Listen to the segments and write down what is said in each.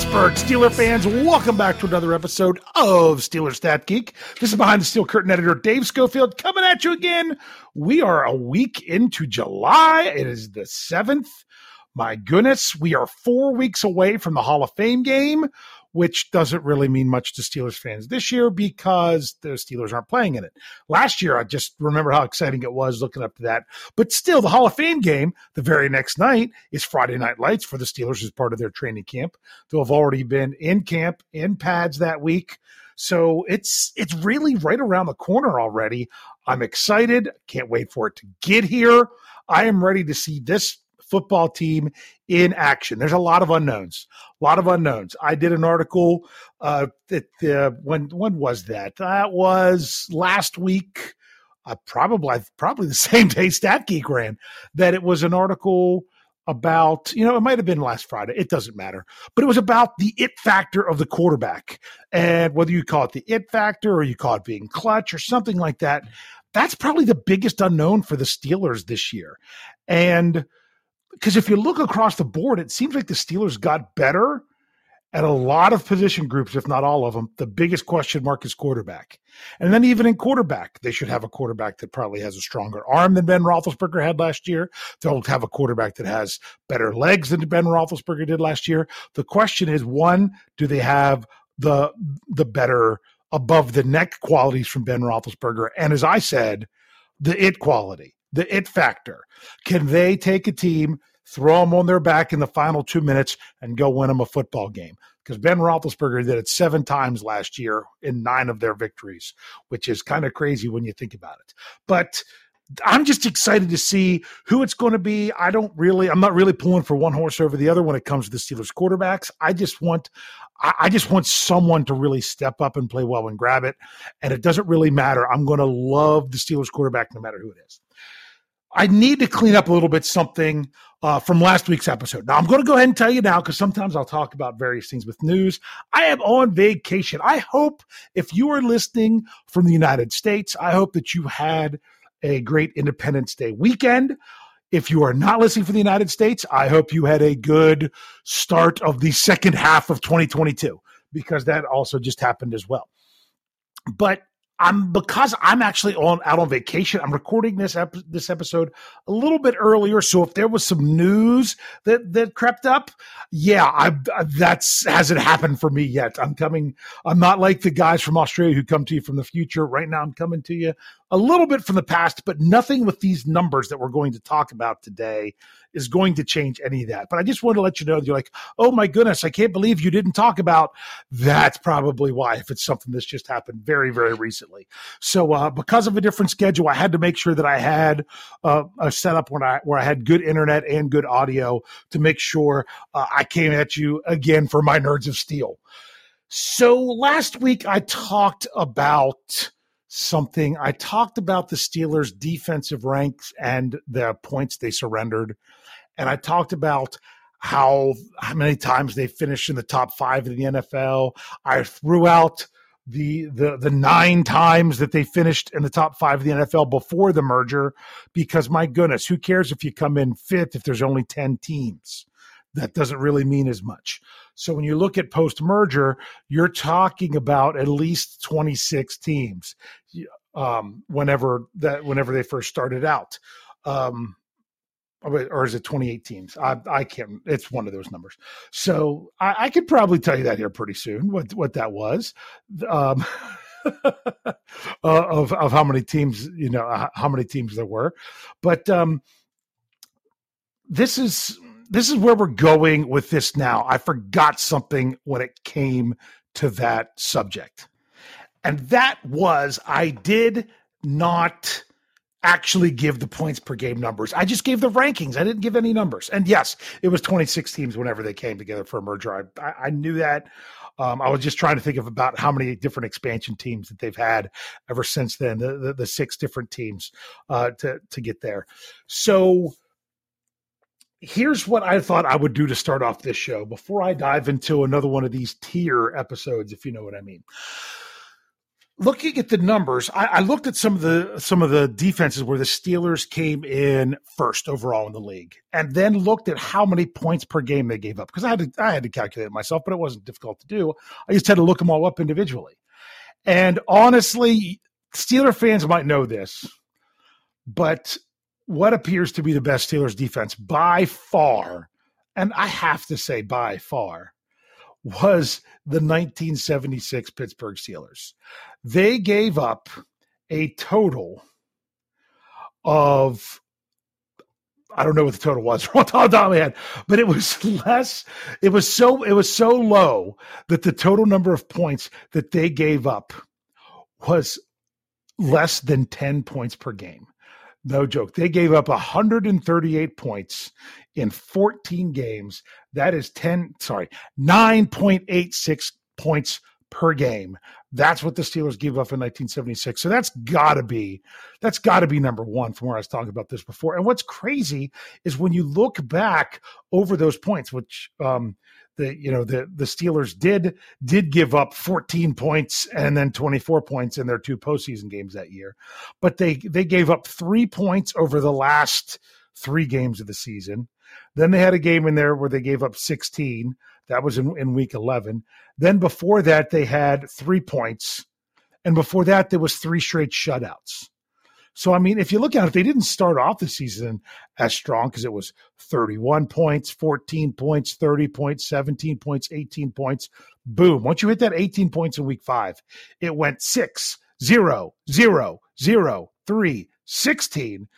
Pittsburgh Steeler fans, welcome back to another episode of Steeler Stat Geek. This is behind the steel curtain editor Dave Schofield coming at you again. We are a week into July. It is the 7th. My goodness, we are four weeks away from the Hall of Fame game which doesn't really mean much to Steelers fans this year because the Steelers aren't playing in it. Last year, I just remember how exciting it was looking up to that. But still, the Hall of Fame game the very next night is Friday Night Lights for the Steelers as part of their training camp. They'll have already been in camp, in pads that week. So it's it's really right around the corner already. I'm excited. Can't wait for it to get here. I am ready to see this football team in action. There's a lot of unknowns, a lot of unknowns. I did an article uh, that uh, when when was that? That was last week. Uh, probably probably the same day StatGeek ran that it was an article about you know it might have been last Friday. It doesn't matter, but it was about the it factor of the quarterback and whether you call it the it factor or you call it being clutch or something like that. That's probably the biggest unknown for the Steelers this year, and because if you look across the board, it seems like the Steelers got better at a lot of position groups, if not all of them. The biggest question mark is quarterback. And then even in quarterback, they should have a quarterback that probably has a stronger arm than Ben Roethlisberger had last year. They'll have a quarterback that has better legs than Ben Roethlisberger did last year. The question is, one, do they have the the better above the neck qualities from Ben Roethlisberger? And as I said, the it quality the it factor. Can they take a team, throw them on their back in the final two minutes, and go win them a football game? Because Ben Roethlisberger did it seven times last year in nine of their victories, which is kind of crazy when you think about it. But I'm just excited to see who it's going to be. I don't really, I'm not really pulling for one horse over the other when it comes to the Steelers quarterbacks. I just want, I just want someone to really step up and play well and grab it. And it doesn't really matter. I'm going to love the Steelers quarterback no matter who it is. I need to clean up a little bit something uh, from last week's episode. Now, I'm going to go ahead and tell you now because sometimes I'll talk about various things with news. I am on vacation. I hope if you are listening from the United States, I hope that you had a great Independence Day weekend. If you are not listening from the United States, I hope you had a good start of the second half of 2022 because that also just happened as well. But I'm because I'm actually on out on vacation. I'm recording this ep- this episode a little bit earlier, so if there was some news that that crept up, yeah, I, that's hasn't happened for me yet. I'm coming. I'm not like the guys from Australia who come to you from the future. Right now, I'm coming to you a little bit from the past, but nothing with these numbers that we're going to talk about today is going to change any of that. But I just want to let you know that you're like, oh my goodness, I can't believe you didn't talk about. That's probably why, if it's something that's just happened very, very recently. So uh, because of a different schedule, I had to make sure that I had uh, a setup when I where I had good internet and good audio to make sure uh, I came at you again for my nerds of steel. So last week I talked about something. I talked about the Steelers' defensive ranks and the points they surrendered. And I talked about how how many times they finished in the top five of the NFL. I threw out the the the nine times that they finished in the top five of the NFL before the merger, because my goodness, who cares if you come in fifth if there's only ten teams? That doesn't really mean as much. So when you look at post merger, you're talking about at least 26 teams. Um, whenever that whenever they first started out. Um, or is it 28 teams? I, I can't. It's one of those numbers. So I, I could probably tell you that here pretty soon. What what that was, um, uh, of of how many teams you know how many teams there were, but um, this is this is where we're going with this now. I forgot something when it came to that subject. And that was I did not actually give the points per game numbers. I just gave the rankings. I didn't give any numbers. And yes, it was 26 teams whenever they came together for a merger. I, I, knew that. Um, I was just trying to think of about how many different expansion teams that they've had ever since then, the, the, the six different teams uh, to, to get there. So here's what I thought I would do to start off this show before I dive into another one of these tier episodes, if you know what I mean. looking at the numbers, I, I, looked at some of the some of the defenses where the Steelers came in first overall in the league, and then looked at how many points per game they gave up because I had to I had to calculate it myself, but it wasn't difficult to do. I just had to look them all up individually. And honestly, Steeler fans might know this, but what appears to be the best Steelers defense by far, and I have to say by far, was the 1976 Pittsburgh Steelers. They gave up a total of I don't know what the total was but it was less. It was so it was so low that the total number of points that they gave up was less than 10 points per game. No joke. They gave up 138 points in 14 games. That is 10, sorry, 9.86 points per game. That's what the Steelers gave up in 1976. So that's got to be that's got to be number 1 from where I was talking about this before. And what's crazy is when you look back over those points which um the you know the the Steelers did did give up 14 points and then 24 points in their two postseason games that year, but they they gave up three points over the last three games of the season. Then they had a game in there where they gave up 16. That was in, in week 11. Then before that, they had three points. And before that, there was three straight shutouts. So, I mean, if you look at it, they didn't start off the season as strong because it was 31 points, 14 points, 30 points, 17 points, 18 points. Boom. Once you hit that 18 points in week five, it went 6, 0, 0, 0, 3, 16,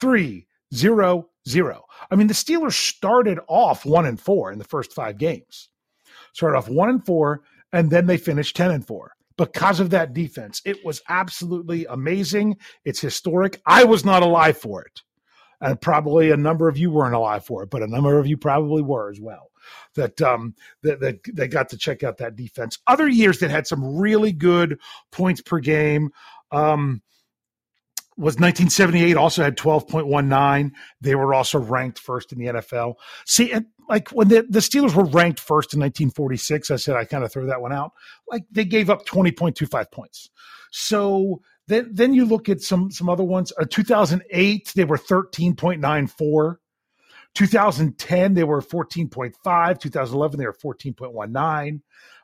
3, 0, 0. I mean, the Steelers started off 1 and 4 in the first five games. Started off 1 and 4, and then they finished 10 and 4 because of that defense. It was absolutely amazing. It's historic. I was not alive for it. And probably a number of you weren't alive for it, but a number of you probably were as well. That um that that they got to check out that defense. Other years that had some really good points per game. Um was 1978 also had 12.19 they were also ranked first in the nfl see like when the, the Steelers were ranked first in 1946, I said I kind of throw that one out. Like they gave up 20.25 points. So then then you look at some some other ones. Uh, 2008 they were 13.94. 2010 they were 14.5. 2011 they were 14.19.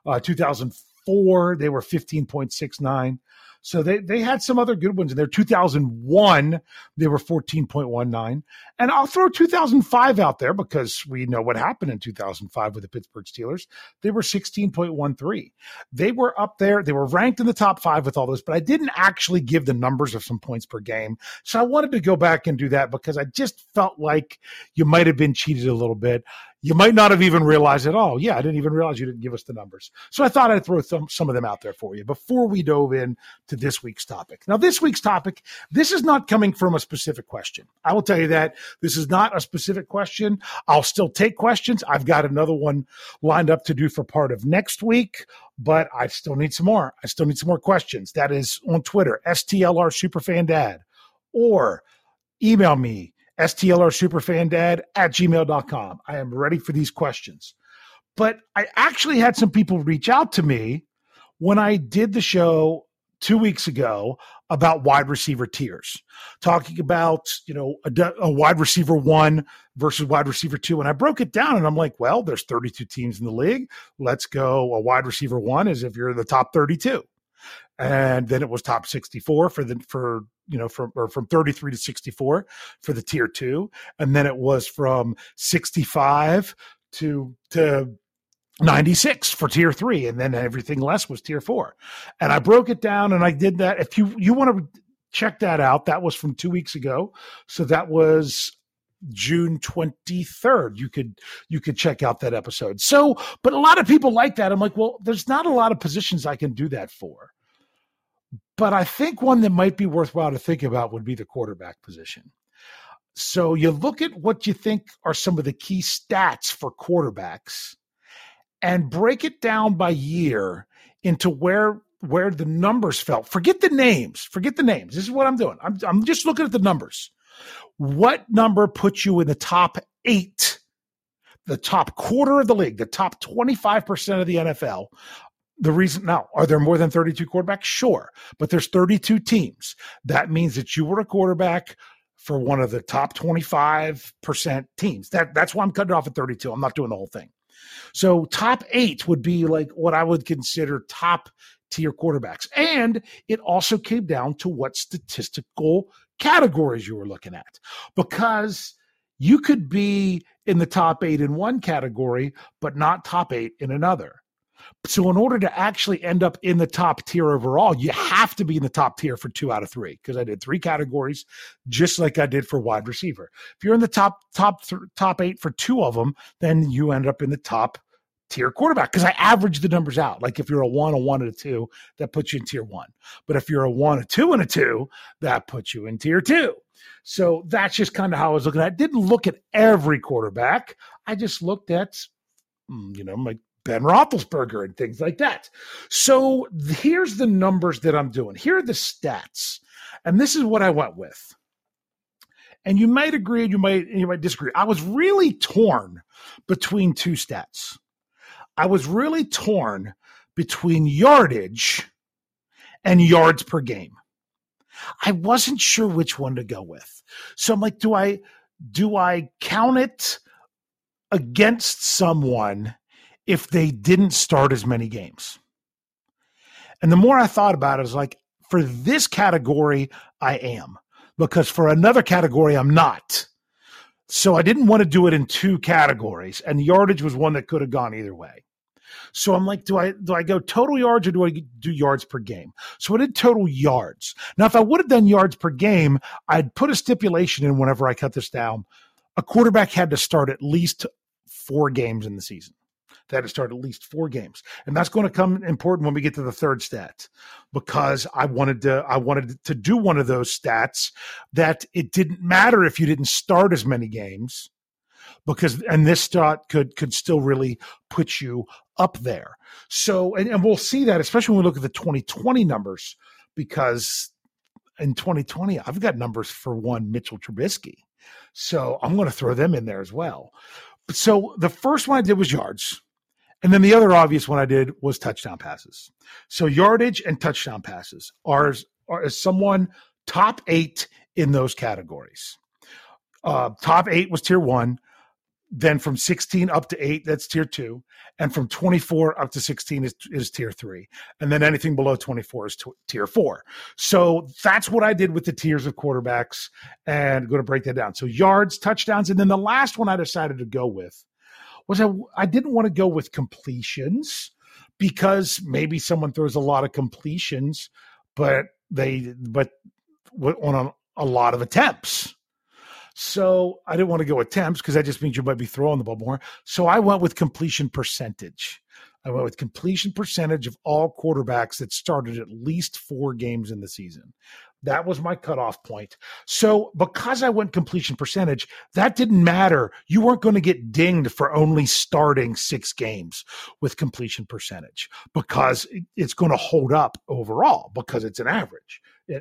Uh, 2004 they were 15.69. So they, they had some other good ones in there. 2001, they were 14.19. And I'll throw 2005 out there because we know what happened in 2005 with the Pittsburgh Steelers. They were 16.13. They were up there. They were ranked in the top five with all those, but I didn't actually give the numbers of some points per game. So I wanted to go back and do that because I just felt like you might have been cheated a little bit you might not have even realized at all. yeah, I didn't even realize you didn't give us the numbers. So I thought I'd throw some, some of them out there for you before we dove in to this week's topic. Now, this week's topic, this is not coming from a specific question. I will tell you that this is not a specific question. I'll still take questions. I've got another one lined up to do for part of next week, but I still need some more. I still need some more questions. That is on Twitter, STLR Superfan Dad, or email me stlrsuperfandad at gmail.com. I am ready for these questions. But I actually had some people reach out to me when I did the show two weeks ago about wide receiver tiers, talking about, you know, a, a, wide receiver one versus wide receiver two. And I broke it down and I'm like, well, there's 32 teams in the league. Let's go a wide receiver one as if you're in the top 32 and then it was top 64 for the for you know from or from 33 to 64 for the tier 2 and then it was from 65 to to 96 for tier 3 and then everything less was tier 4 and i broke it down and i did that if you you want to check that out that was from 2 weeks ago so that was June 23rd. You could you could check out that episode. So, but a lot of people like that. I'm like, well, there's not a lot of positions I can do that for. But I think one that might be worthwhile to think about would be the quarterback position. So you look at what you think are some of the key stats for quarterbacks and break it down by year into where where the numbers fell. Forget the names. Forget the names. This is what I'm doing. I'm, I'm just looking at the numbers. What number puts you in the top eight, the top quarter of the league, the top 25% of the NFL the reason now are there more than 32 quarterbacks sure but there's 32 teams that means that you were a quarterback for one of the top 25% teams that that's why i'm cutting off at 32 i'm not doing the whole thing so top eight would be like what i would consider top tier quarterbacks. And it also came down to what statistical categories you were looking at. Because you could be in the top eight in one category but not top eight in another so, in order to actually end up in the top tier overall, you have to be in the top tier for two out of three because I did three categories, just like I did for wide receiver. If you're in the top top th- top eight for two of them, then you end up in the top tier quarterback because I average the numbers out. Like if you're a one, a one, and a two, that puts you in tier one. But if you're a one, a two, and a two, that puts you in tier two. So that's just kind of how I was looking at it. Didn't look at every quarterback. I just looked at, mm, you know, my Ben Roethlisberger and things like that. So here's the numbers that I'm doing. Here are the stats, and this is what I went with. And you might agree, you might you might disagree. I was really torn between two stats. I was really torn between yardage and yards per game. I wasn't sure which one to go with. So I'm like, do I do I count it against someone if they didn't start as many games. And the more I thought about it, was like, for this category, I am, because for another category, I'm not. So I didn't want to do it in two categories, and yardage was one that could have gone either way. So I'm like, do I do I go total yards or do I do yards per game? So I did total yards. Now, if I would have done yards per game, I'd put a stipulation in whenever I cut this down. A quarterback had to start at least four games in the season that had started at least four games. And that's going to come important when we get to the third stat because I wanted to I wanted to do one of those stats that it didn't matter if you didn't start as many games because and this stat could could still really put you up there. So and, and we'll see that especially when we look at the 2020 numbers because in 2020 I've got numbers for one Mitchell Trubisky. So I'm going to throw them in there as well. So the first one I did was yards. And then the other obvious one I did was touchdown passes. So yardage and touchdown passes are, are someone top eight in those categories. Uh, top eight was tier one. Then from 16 up to eight, that's tier two. And from 24 up to 16 is, is tier three. And then anything below 24 is t- tier four. So that's what I did with the tiers of quarterbacks and I'm going to break that down. So yards, touchdowns. And then the last one I decided to go with was I, I didn't want to go with completions because maybe someone throws a lot of completions, but they but on a, a lot of attempts. So I didn't want to go attempts because that just means you might be throwing the ball more. So I went with completion percentage. I went with completion percentage of all quarterbacks that started at least four games in the season. That was my cutoff point. So because I went completion percentage, that didn't matter. You weren't going to get dinged for only starting six games with completion percentage because it's going to hold up overall because it's an average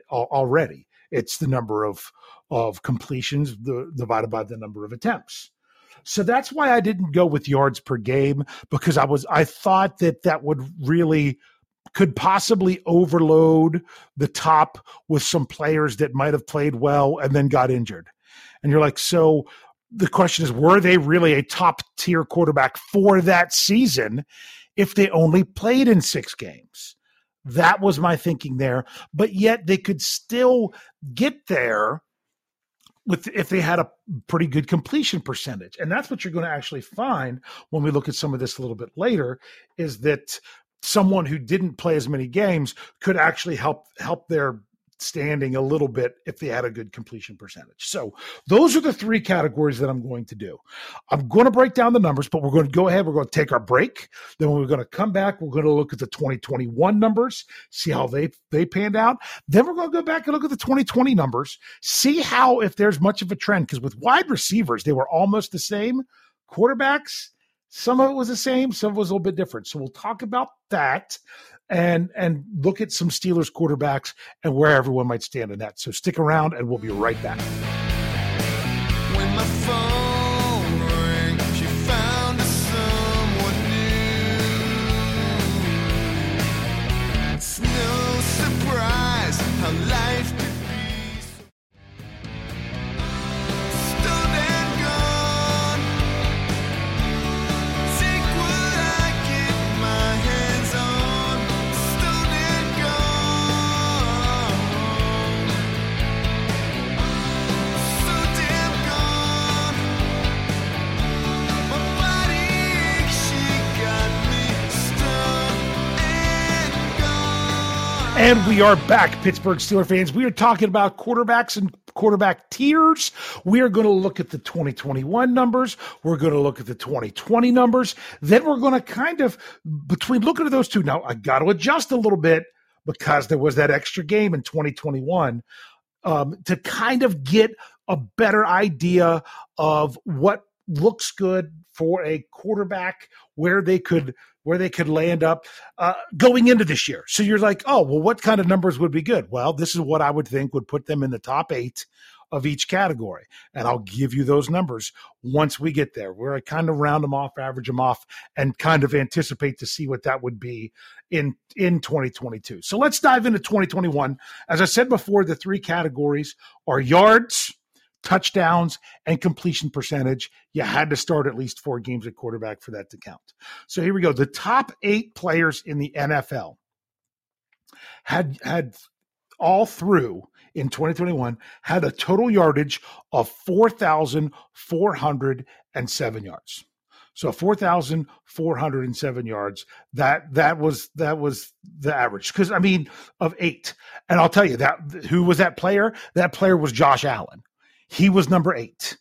already. It's the number of of completions the, divided by the number of attempts. So that's why I didn't go with yards per game because I was I thought that that would really could possibly overload the top with some players that might have played well and then got injured. And you're like, so the question is, were they really a top tier quarterback for that season if they only played in six games? That was my thinking there. But yet they could still get there with if they had a pretty good completion percentage. And that's what you're going to actually find when we look at some of this a little bit later is that someone who didn't play as many games could actually help help their standing a little bit if they had a good completion percentage. So those are the three categories that I'm going to do. I'm going to break down the numbers, but we're going to go ahead. We're going to take our break. Then when we're going to come back. We're going to look at the 2021 numbers, see how they they panned out. Then we're going to go back and look at the 2020 numbers, see how if there's much of a trend because with wide receivers they were almost the same. Quarterbacks some of it was the same, some of it was a little bit different. So we'll talk about that and and look at some Steelers quarterbacks and where everyone might stand in that. So stick around and we'll be right back. We are back, Pittsburgh Steelers fans. We are talking about quarterbacks and quarterback tiers. We are going to look at the 2021 numbers. We're going to look at the 2020 numbers. Then we're going to kind of, between looking at those two, now I got to adjust a little bit because there was that extra game in 2021 um, to kind of get a better idea of what looks good for a quarterback, where they could where they could land up uh, going into this year. So you're like, oh, well, what kind of numbers would be good? Well, this is what I would think would put them in the top eight of each category. And I'll give you those numbers once we get there, where I kind of round them off, average them off, and kind of anticipate to see what that would be in, in 2022. So let's dive into 2021. As I said before, the three categories are yards, touchdowns and completion percentage. You had to start at least four games at quarterback for that to count. So here we go. The top eight players in the NFL had had all through in 2021 had a total yardage of 4,407 yards. So 4,407 yards. That that was that was the average because I mean of eight. And I'll tell you that who was that player? That player was Josh Allen. He was number eight,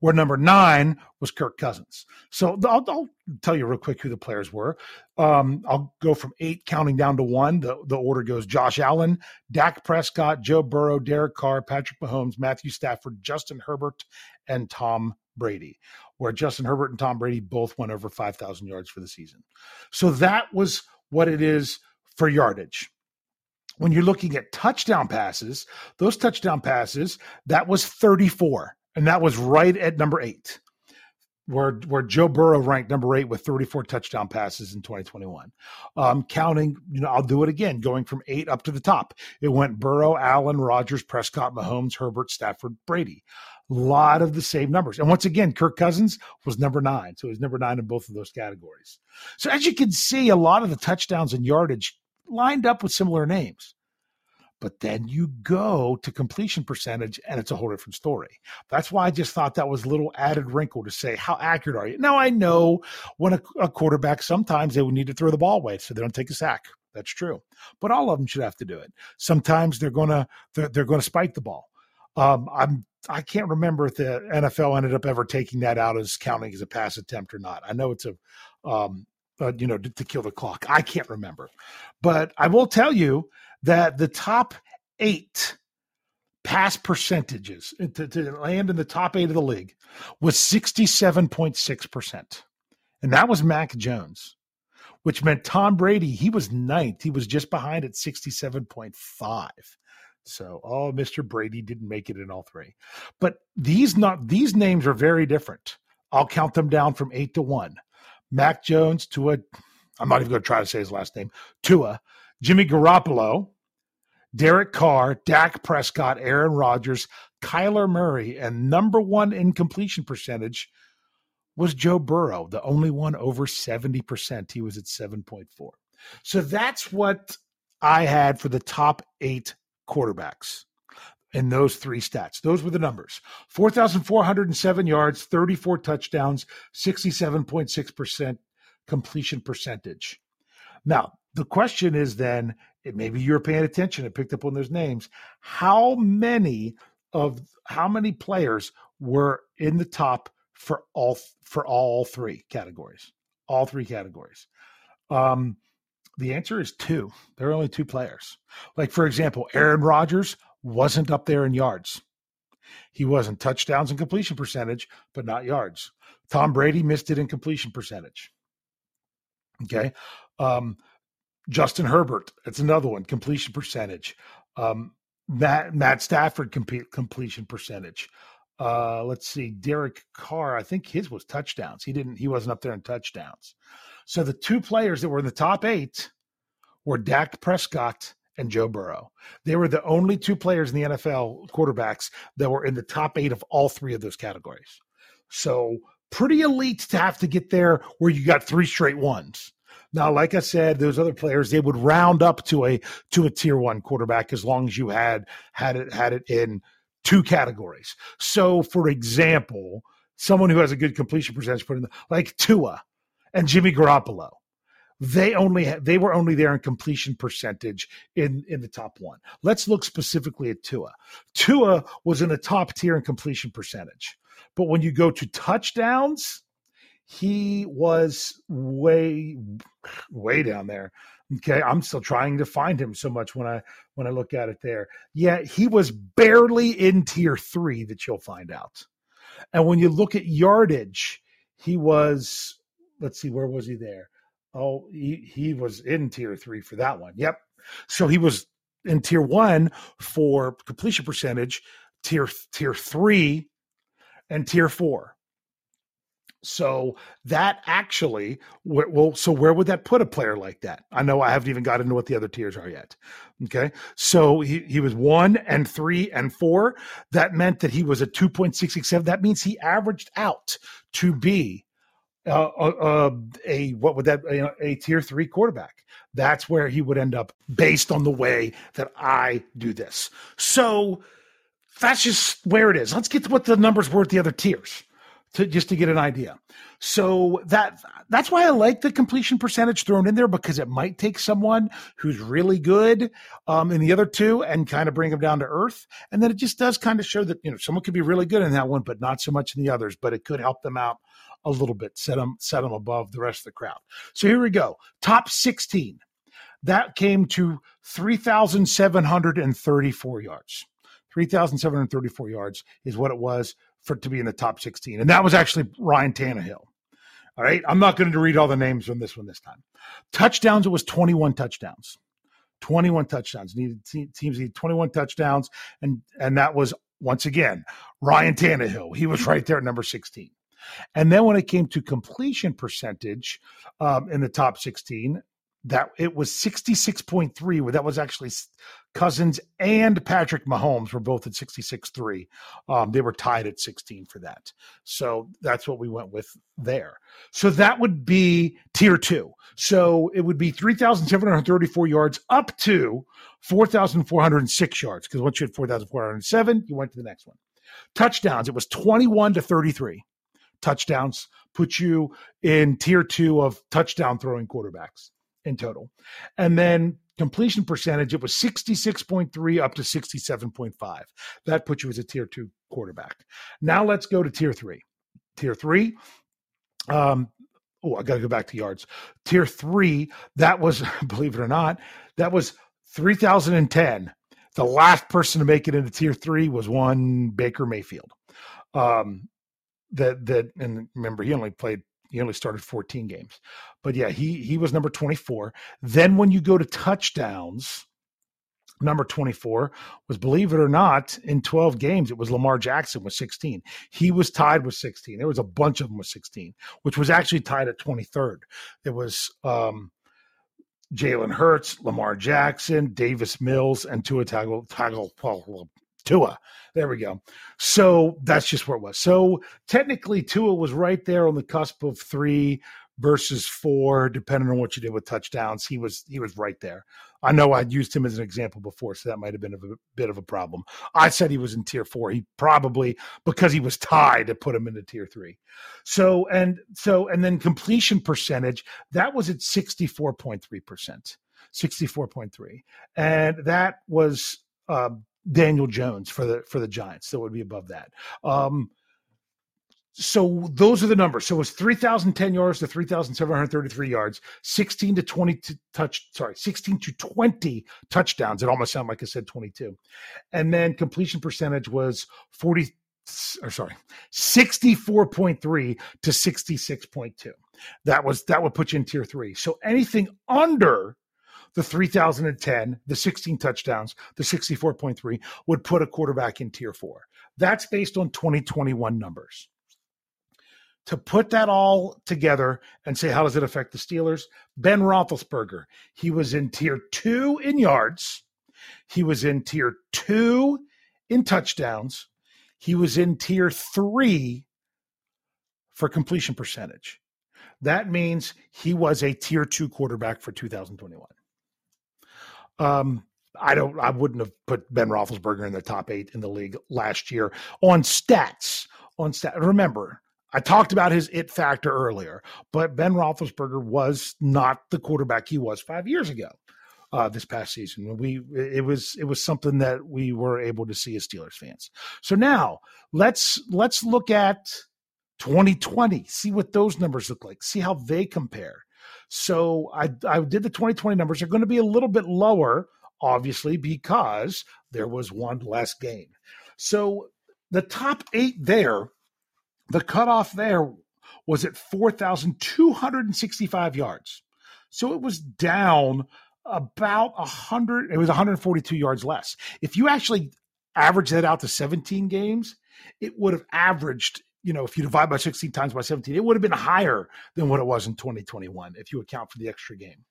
where number nine was Kirk Cousins. So I'll, I'll tell you real quick who the players were. Um, I'll go from eight counting down to one. The, the order goes Josh Allen, Dak Prescott, Joe Burrow, Derek Carr, Patrick Mahomes, Matthew Stafford, Justin Herbert, and Tom Brady, where Justin Herbert and Tom Brady both went over 5,000 yards for the season. So that was what it is for yardage when you're looking at touchdown passes, those touchdown passes, that was 34. And that was right at number eight, where, where Joe Burrow ranked number eight with 34 touchdown passes in 2021. Um, counting, you know, I'll do it again, going from eight up to the top. It went Burrow, Allen, Rodgers, Prescott, Mahomes, Herbert, Stafford, Brady. A lot of the same numbers. And once again, Kirk Cousins was number nine. So he's number nine in both of those categories. So as you can see, a lot of the touchdowns and yardage lined up with similar names. But then you go to completion percentage and it's a whole different story. That's why I just thought that was a little added wrinkle to say, how accurate are you? Now, I know when a, a quarterback, sometimes they would need to throw the ball away so they don't take a sack. That's true. But all of them should have to do it. Sometimes they're going to, they're, they're going to spike the ball. Um, I'm I can't remember if the NFL ended up ever taking that out as counting as a pass attempt or not. I know it's a um, uh, you know, to, to, kill the clock. I can't remember, but I will tell you that the top eight pass percentages to, to land in the top eight of the league was 67.6%. And that was Mac Jones, which meant Tom Brady, he was ninth. He was just behind at 67.5. So, oh, Mr. Brady didn't make it in all three. But these not these names are very different. I'll count them down from eight to one. Mac Jones, Tua, I'm not even going to try to say his last name, Tua, Jimmy Garoppolo, Derek Carr, Dak Prescott, Aaron Rodgers, Kyler Murray, and number one in completion percentage was Joe Burrow, the only one over 70%. He was at 7.4. So that's what I had for the top eight quarterbacks in those three stats. Those were the numbers 4,407 yards, 34 touchdowns, 67.6% completion percentage. Now, the question is then, maybe you're paying attention and picked up on those names. How many of how many players were in the top for all for all three categories? All three categories. Um, the answer is two. There are only two players. Like for example, Aaron Rodgers wasn't up there in yards. He was not touchdowns and completion percentage, but not yards. Tom Brady missed it in completion percentage. Okay. Um, Justin Herbert, that's another one, completion percentage. Um, Matt, Matt Stafford comp- completion percentage. Uh, let's see, Derek Carr, I think his was touchdowns. He didn't, he wasn't up there in touchdowns. So the two players that were in the top eight were Dak Prescott and Joe Burrow. They were the only two players in the NFL quarterbacks that were in the top eight of all three of those categories. So pretty elite to have to get there where you got three straight ones. Now, like I said, those other players they would round up to a to a tier one quarterback as long as you had had it had it in two categories. So, for example, someone who has a good completion percentage put in the, like Tua and Jimmy Garoppolo they only they were only there in completion percentage in in the top one. Let's look specifically at Tua. Tua was in the top tier in completion percentage, but when you go to touchdowns, he was way way down there. Okay, I'm still trying to find him so much when I when I look at it there. Yeah, he was barely in tier three that you'll find out. And when you look at yardage, he was let's see, where was he there? Oh, he, he was in tier three for that one. Yep. So he was in tier one for completion percentage, tier tier three, and tier four. So that actually, well, so where would that put a player like that? I know I haven't even got into what the other tiers are yet. Okay. So he, he was one and three and four. That meant that he was a 2.667. That means he averaged out to be uh, uh, uh, a what would that a, a tier three quarterback. That's where he would end up based on the way that I do this. So that's just where it is. Let's get to what the numbers were at the other tiers to just to get an idea. So that that's why I like the completion percentage thrown in there because it might take someone who's really good um, in the other two and kind of bring them down to earth, and then it just does kind of show that you know someone could be really good in that one, but not so much in the others. But it could help them out a little bit, set them set them above the rest of the crowd. So here we go. Top 16. That came to 3,734 yards. 3,734 yards is what it was for to be in the top 16. And that was actually Ryan Tannehill. All right. I'm not going to read all the names on this one this time. Touchdowns, it was 21 touchdowns. 21 touchdowns. Needed teams need 21 touchdowns. And and that was once again Ryan Tannehill. He was right there at number 16. And then when it came to completion percentage um, in the top 16, that it was 66.3 where that was actually cousins and patrick mahomes were both at 66.3 um, they were tied at 16 for that. So that's what we went with there. So that would be tier two. So it would be 3734 yards up to 4406 yards because once you had 4407 you went to the next one. Touchdowns it was 21 to 33 touchdowns, put you in tier two of touchdown throwing quarterbacks in total. And then completion percentage, it was 66.3 up to 67.5. That puts you as a tier two quarterback. Now let's go to tier three. Tier three, um, oh, I got to go back to yards. Tier three, that was, believe it or not, that was 3010. The last person to make it into tier three was one Baker Mayfield. Um, that that and remember he only played he only started 14 games. But yeah, he he was number 24. Then when you go to touchdowns, number 24 was believe it or not in 12 games it was Lamar Jackson with 16. He was tied with 16. There was a bunch of them with 16, which was actually tied at 23rd. It was um Jalen Hurts, Lamar Jackson, Davis Mills, and Tua Tagovailoa. Tua. There we go. So that's just where it was. So technically, Tua was right there on the cusp of three versus four, depending on what you did with touchdowns. He was he was right there. I know I'd used him as an example before, so that might have been a bit of a problem. I said he was in tier four. He probably because he was tied to put him into tier three. So and so and then completion percentage that was at sixty four point three percent. 64.3 and that was uh, Daniel Jones for the for the Giants. It would be above that. Um, so those are the numbers. So it's 3,010 yards to 3,733 yards, 16 to 20 to touch, sorry, 16 to 20 touchdowns. It almost sounded like I said 22. And then completion percentage was 40, or sorry, 64.3 to 66.2. That was, that would put you in tier three. So anything under the 3010, the 16 touchdowns, the 64.3 would put a quarterback in tier four. That's based on 2021 numbers. To put that all together and say, how does it affect the Steelers? Ben Roethlisberger, he was in tier two in yards. He was in tier two in touchdowns. He was in tier three for completion percentage. That means he was a tier two quarterback for 2021. Um, I don't. I wouldn't have put Ben Roethlisberger in the top eight in the league last year on stats. On stat. Remember, I talked about his it factor earlier, but Ben Roethlisberger was not the quarterback he was five years ago. Uh, this past season, we it was it was something that we were able to see as Steelers fans. So now let's let's look at 2020, see what those numbers look like, see how they compare. So I I did the 2020 numbers. They're going to be a little bit lower, obviously, because there was one less game. So the top eight there the cutoff there was at 4,265 yards. So it was down about 100, it was 142 yards less. If you actually average that out to 17 games, it would have averaged you know, if you divide by 16 times by 17, it would have been higher than what it was in 2021 if you account for the extra game.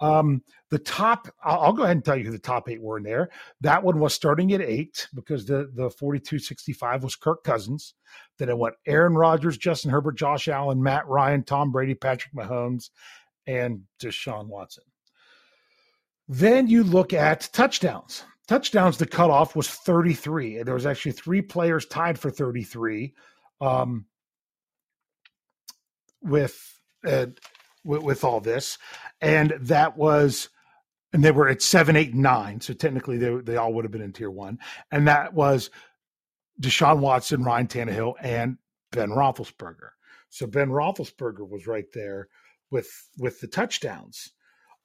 Um, the top, I'll, I'll, go ahead and tell you who the top eight were in there. That one was starting at eight because the the 42-65 was Kirk Cousins. Then it went Aaron Rodgers, Justin Herbert, Josh Allen, Matt Ryan, Tom Brady, Patrick Mahomes, and Deshaun Watson. Then you look at touchdowns. Touchdowns, the cutoff was 33. And there was actually three players tied for 33 um, with, uh, with with all this, and that was, and they were at seven, eight, nine. So technically, they they all would have been in tier one, and that was Deshaun Watson, Ryan Tannehill, and Ben Roethlisberger. So Ben Roethlisberger was right there with with the touchdowns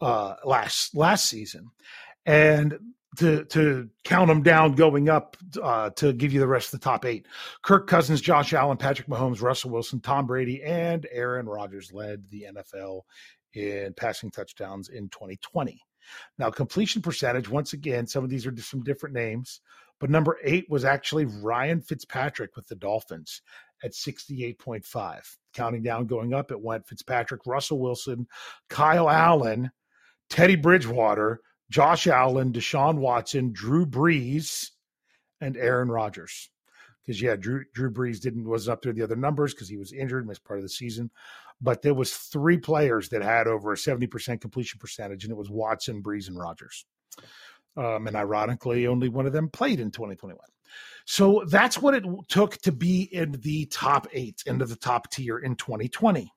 uh, last last season, and to to count them down going up uh, to give you the rest of the top eight. Kirk Cousins, Josh Allen, Patrick Mahomes, Russell Wilson, Tom Brady, and Aaron Rodgers led the NFL in passing touchdowns in 2020. Now, completion percentage, once again, some of these are some different names, but number eight was actually Ryan Fitzpatrick with the Dolphins at 68.5. Counting down, going up, it went Fitzpatrick, Russell Wilson, Kyle Allen, Teddy Bridgewater, Josh Allen, Deshaun Watson, Drew Brees, and Aaron Rodgers. Because yeah, Drew Drew Brees didn't wasn't up there the other numbers because he was injured, missed part of the season. But there was three players that had over a seventy percent completion percentage, and it was Watson, Brees, and Rodgers. Um, and ironically, only one of them played in 2021. So that's what it took to be in the top eight, into the top tier in 2020.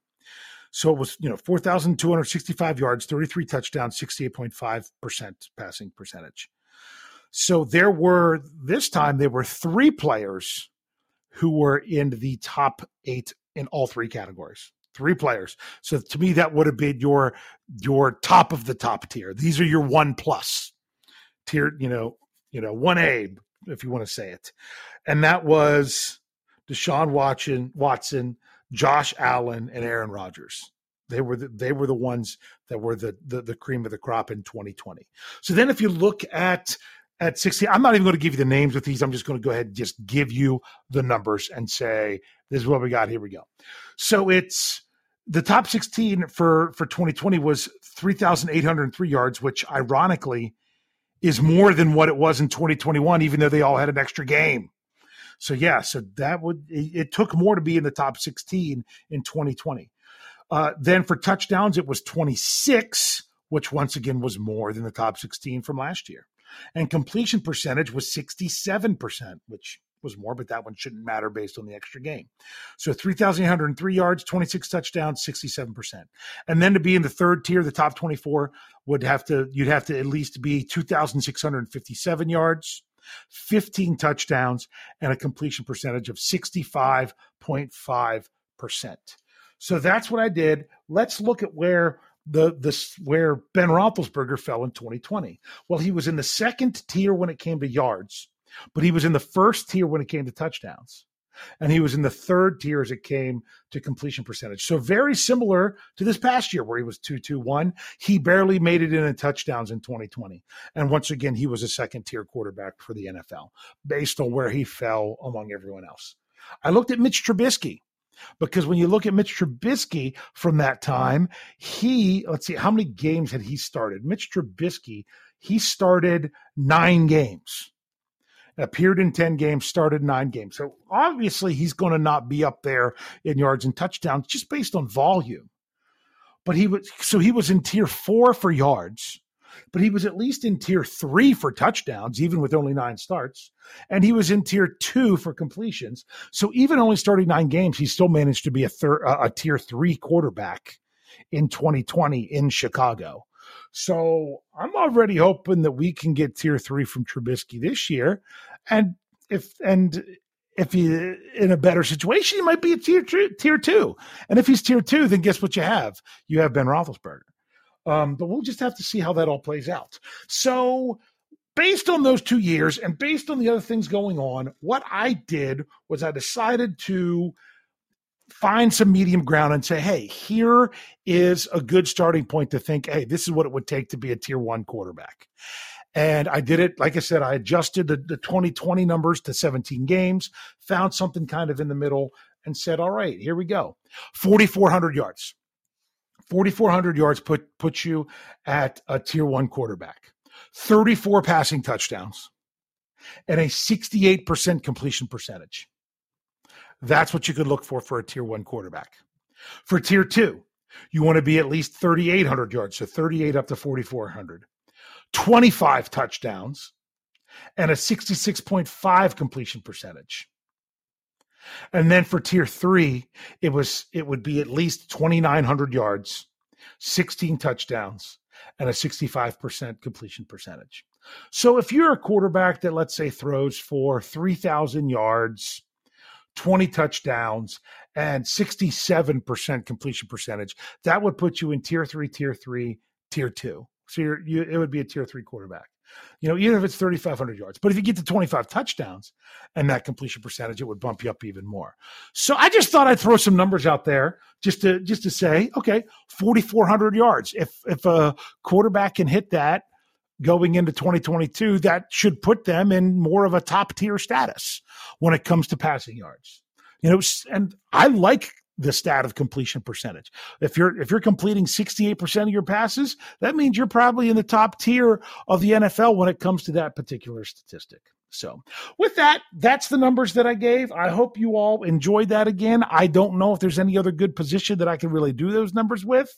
So it was, you know, 4,265 yards, 33 touchdowns, 68.5% passing percentage. So there were, this time, there were three players who were in the top eight in all three categories. Three players. So to me, that would have been your your top of the top tier. These are your one plus tier, you know, you know, one A, if you want to say it. And that was Deshaun Watson, Watson, Josh Allen and Aaron Rodgers. They were the, they were the ones that were the, the the cream of the crop in 2020. So then, if you look at at 60, I'm not even going to give you the names with these. I'm just going to go ahead and just give you the numbers and say this is what we got. Here we go. So it's the top 16 for for 2020 was 3,803 yards, which ironically is more than what it was in 2021, even though they all had an extra game. So yeah, so that would it, it took more to be in the top 16 in 2020. Uh, then for touchdowns, it was 26, which once again was more than the top 16 from last year. And completion percentage was 67%, which was more, but that one shouldn't matter based on the extra game. So 3,803 yards, 26 touchdowns, 67%. And then to be in the third tier, the top 24 would have to, you'd have to at least be 2,657 yards, 15 touchdowns, and a completion percentage of 65.5%. So that's what I did. Let's look at where the this where Ben Roethlisberger fell in 2020. Well, he was in the second tier when it came to yards, but he was in the first tier when it came to touchdowns. And he was in the third tier as it came to completion percentage. So very similar to this past year where he was 2-2-1. He barely made it in in touchdowns in 2020. And once again, he was a second tier quarterback for the NFL based on where he fell among everyone else. I looked at Mitch Trubisky. Because when you look at Mitch Trubisky from that time, he, let's see, how many games had he started? Mitch Trubisky, he started nine games appeared in 10 games, started nine games. So obviously he's going to not be up there in yards and touchdowns just based on volume. But he was so he was in tier four for yards, but he was at least in tier three for touchdowns, even with only nine starts. And he was in tier two for completions. So even only starting nine games, he still managed to be a, thir- a tier three quarterback in 2020 in Chicago. So I'm already hoping that we can get tier three from Trubisky this year. And if, and if he in a better situation, he might be a tier tier two. And if he's tier two, then guess what you have? You have Ben Roethlisberger. Um, but we'll just have to see how that all plays out. So, based on those two years and based on the other things going on, what I did was I decided to find some medium ground and say, hey, here is a good starting point to think, hey, this is what it would take to be a tier one quarterback. And I did it, like I said, I adjusted the, the 2020 numbers to 17 games, found something kind of in the middle, and said, all right, here we go. 4,400 yards. 4,400 yards put, puts you at a tier one quarterback. 34 passing touchdowns and a 68% completion percentage. That's what you could look for for a tier one quarterback. For tier two, you want to be at least 3,800 yards, so 38 up to 4,400. 25 touchdowns, and a 66.5 completion percentage. And then for tier three, it was it would be at least 2,900 yards, 16 touchdowns, and a 65% completion percentage. So if you're a quarterback that let's say throws for 3,000 yards, 20 touchdowns, and 67% completion percentage, that would put you in tier three, tier three, tier two. So you're, you, it would be a tier three quarterback. You know, even if it's 3,500 yards. But if you get to 25 touchdowns and that completion percentage, it would bump you up even more. So I just thought I'd throw some numbers out there just to just to say, okay, 4,400 yards. If if a quarterback can hit that going into 2022, that should put them in more of a top tier status when it comes to passing yards. You know, and I like the stat of completion percentage. If you're if you're completing 68% of your passes, that means you're probably in the top tier of the NFL when it comes to that particular statistic. So, with that, that's the numbers that I gave. I hope you all enjoyed that again. I don't know if there's any other good position that I can really do those numbers with.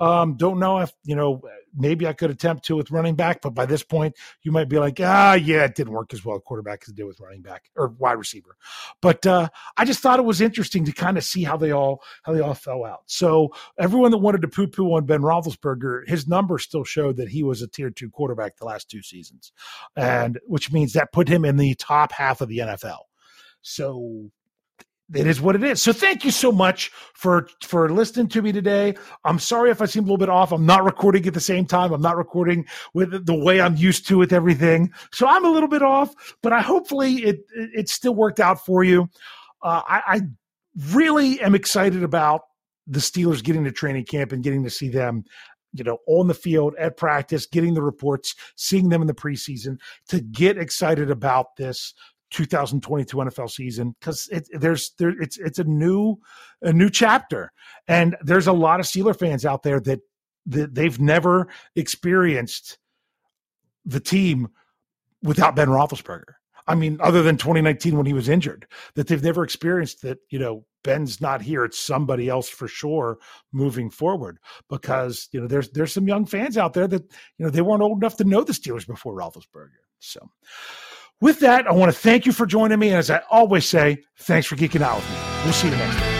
Um, don't know if, you know, maybe I could attempt to with running back, but by this point, you might be like, ah, yeah, it didn't work as well. Quarterback as it did with running back or wide receiver. But uh, I just thought it was interesting to kind of see how they all how they all fell out. So everyone that wanted to poo poo on Ben Roethlisberger, his numbers still showed that he was a tier two quarterback the last two seasons, and which means that put him in the top half of the NFL. So it is what it is. So thank you so much for for listening to me today. I'm sorry if I seem a little bit off. I'm not recording at the same time. I'm not recording with the way I'm used to with everything. So I'm a little bit off, but I hopefully it it still worked out for you. Uh, I, I really am excited about the Steelers getting to training camp and getting to see them you know, on the field at practice, getting the reports, seeing them in the preseason to get excited about this 2022 NFL season because it, there's there it's it's a new a new chapter, and there's a lot of Steeler fans out there that that they've never experienced the team without Ben Roethlisberger. I mean, other than 2019 when he was injured, that they've never experienced that. You know, Ben's not here; it's somebody else for sure moving forward. Because you know, there's there's some young fans out there that you know they weren't old enough to know the Steelers before Roethlisberger. So. With that, I want to thank you for joining me. And as I always say, thanks for geeking out with me. We'll see you next time.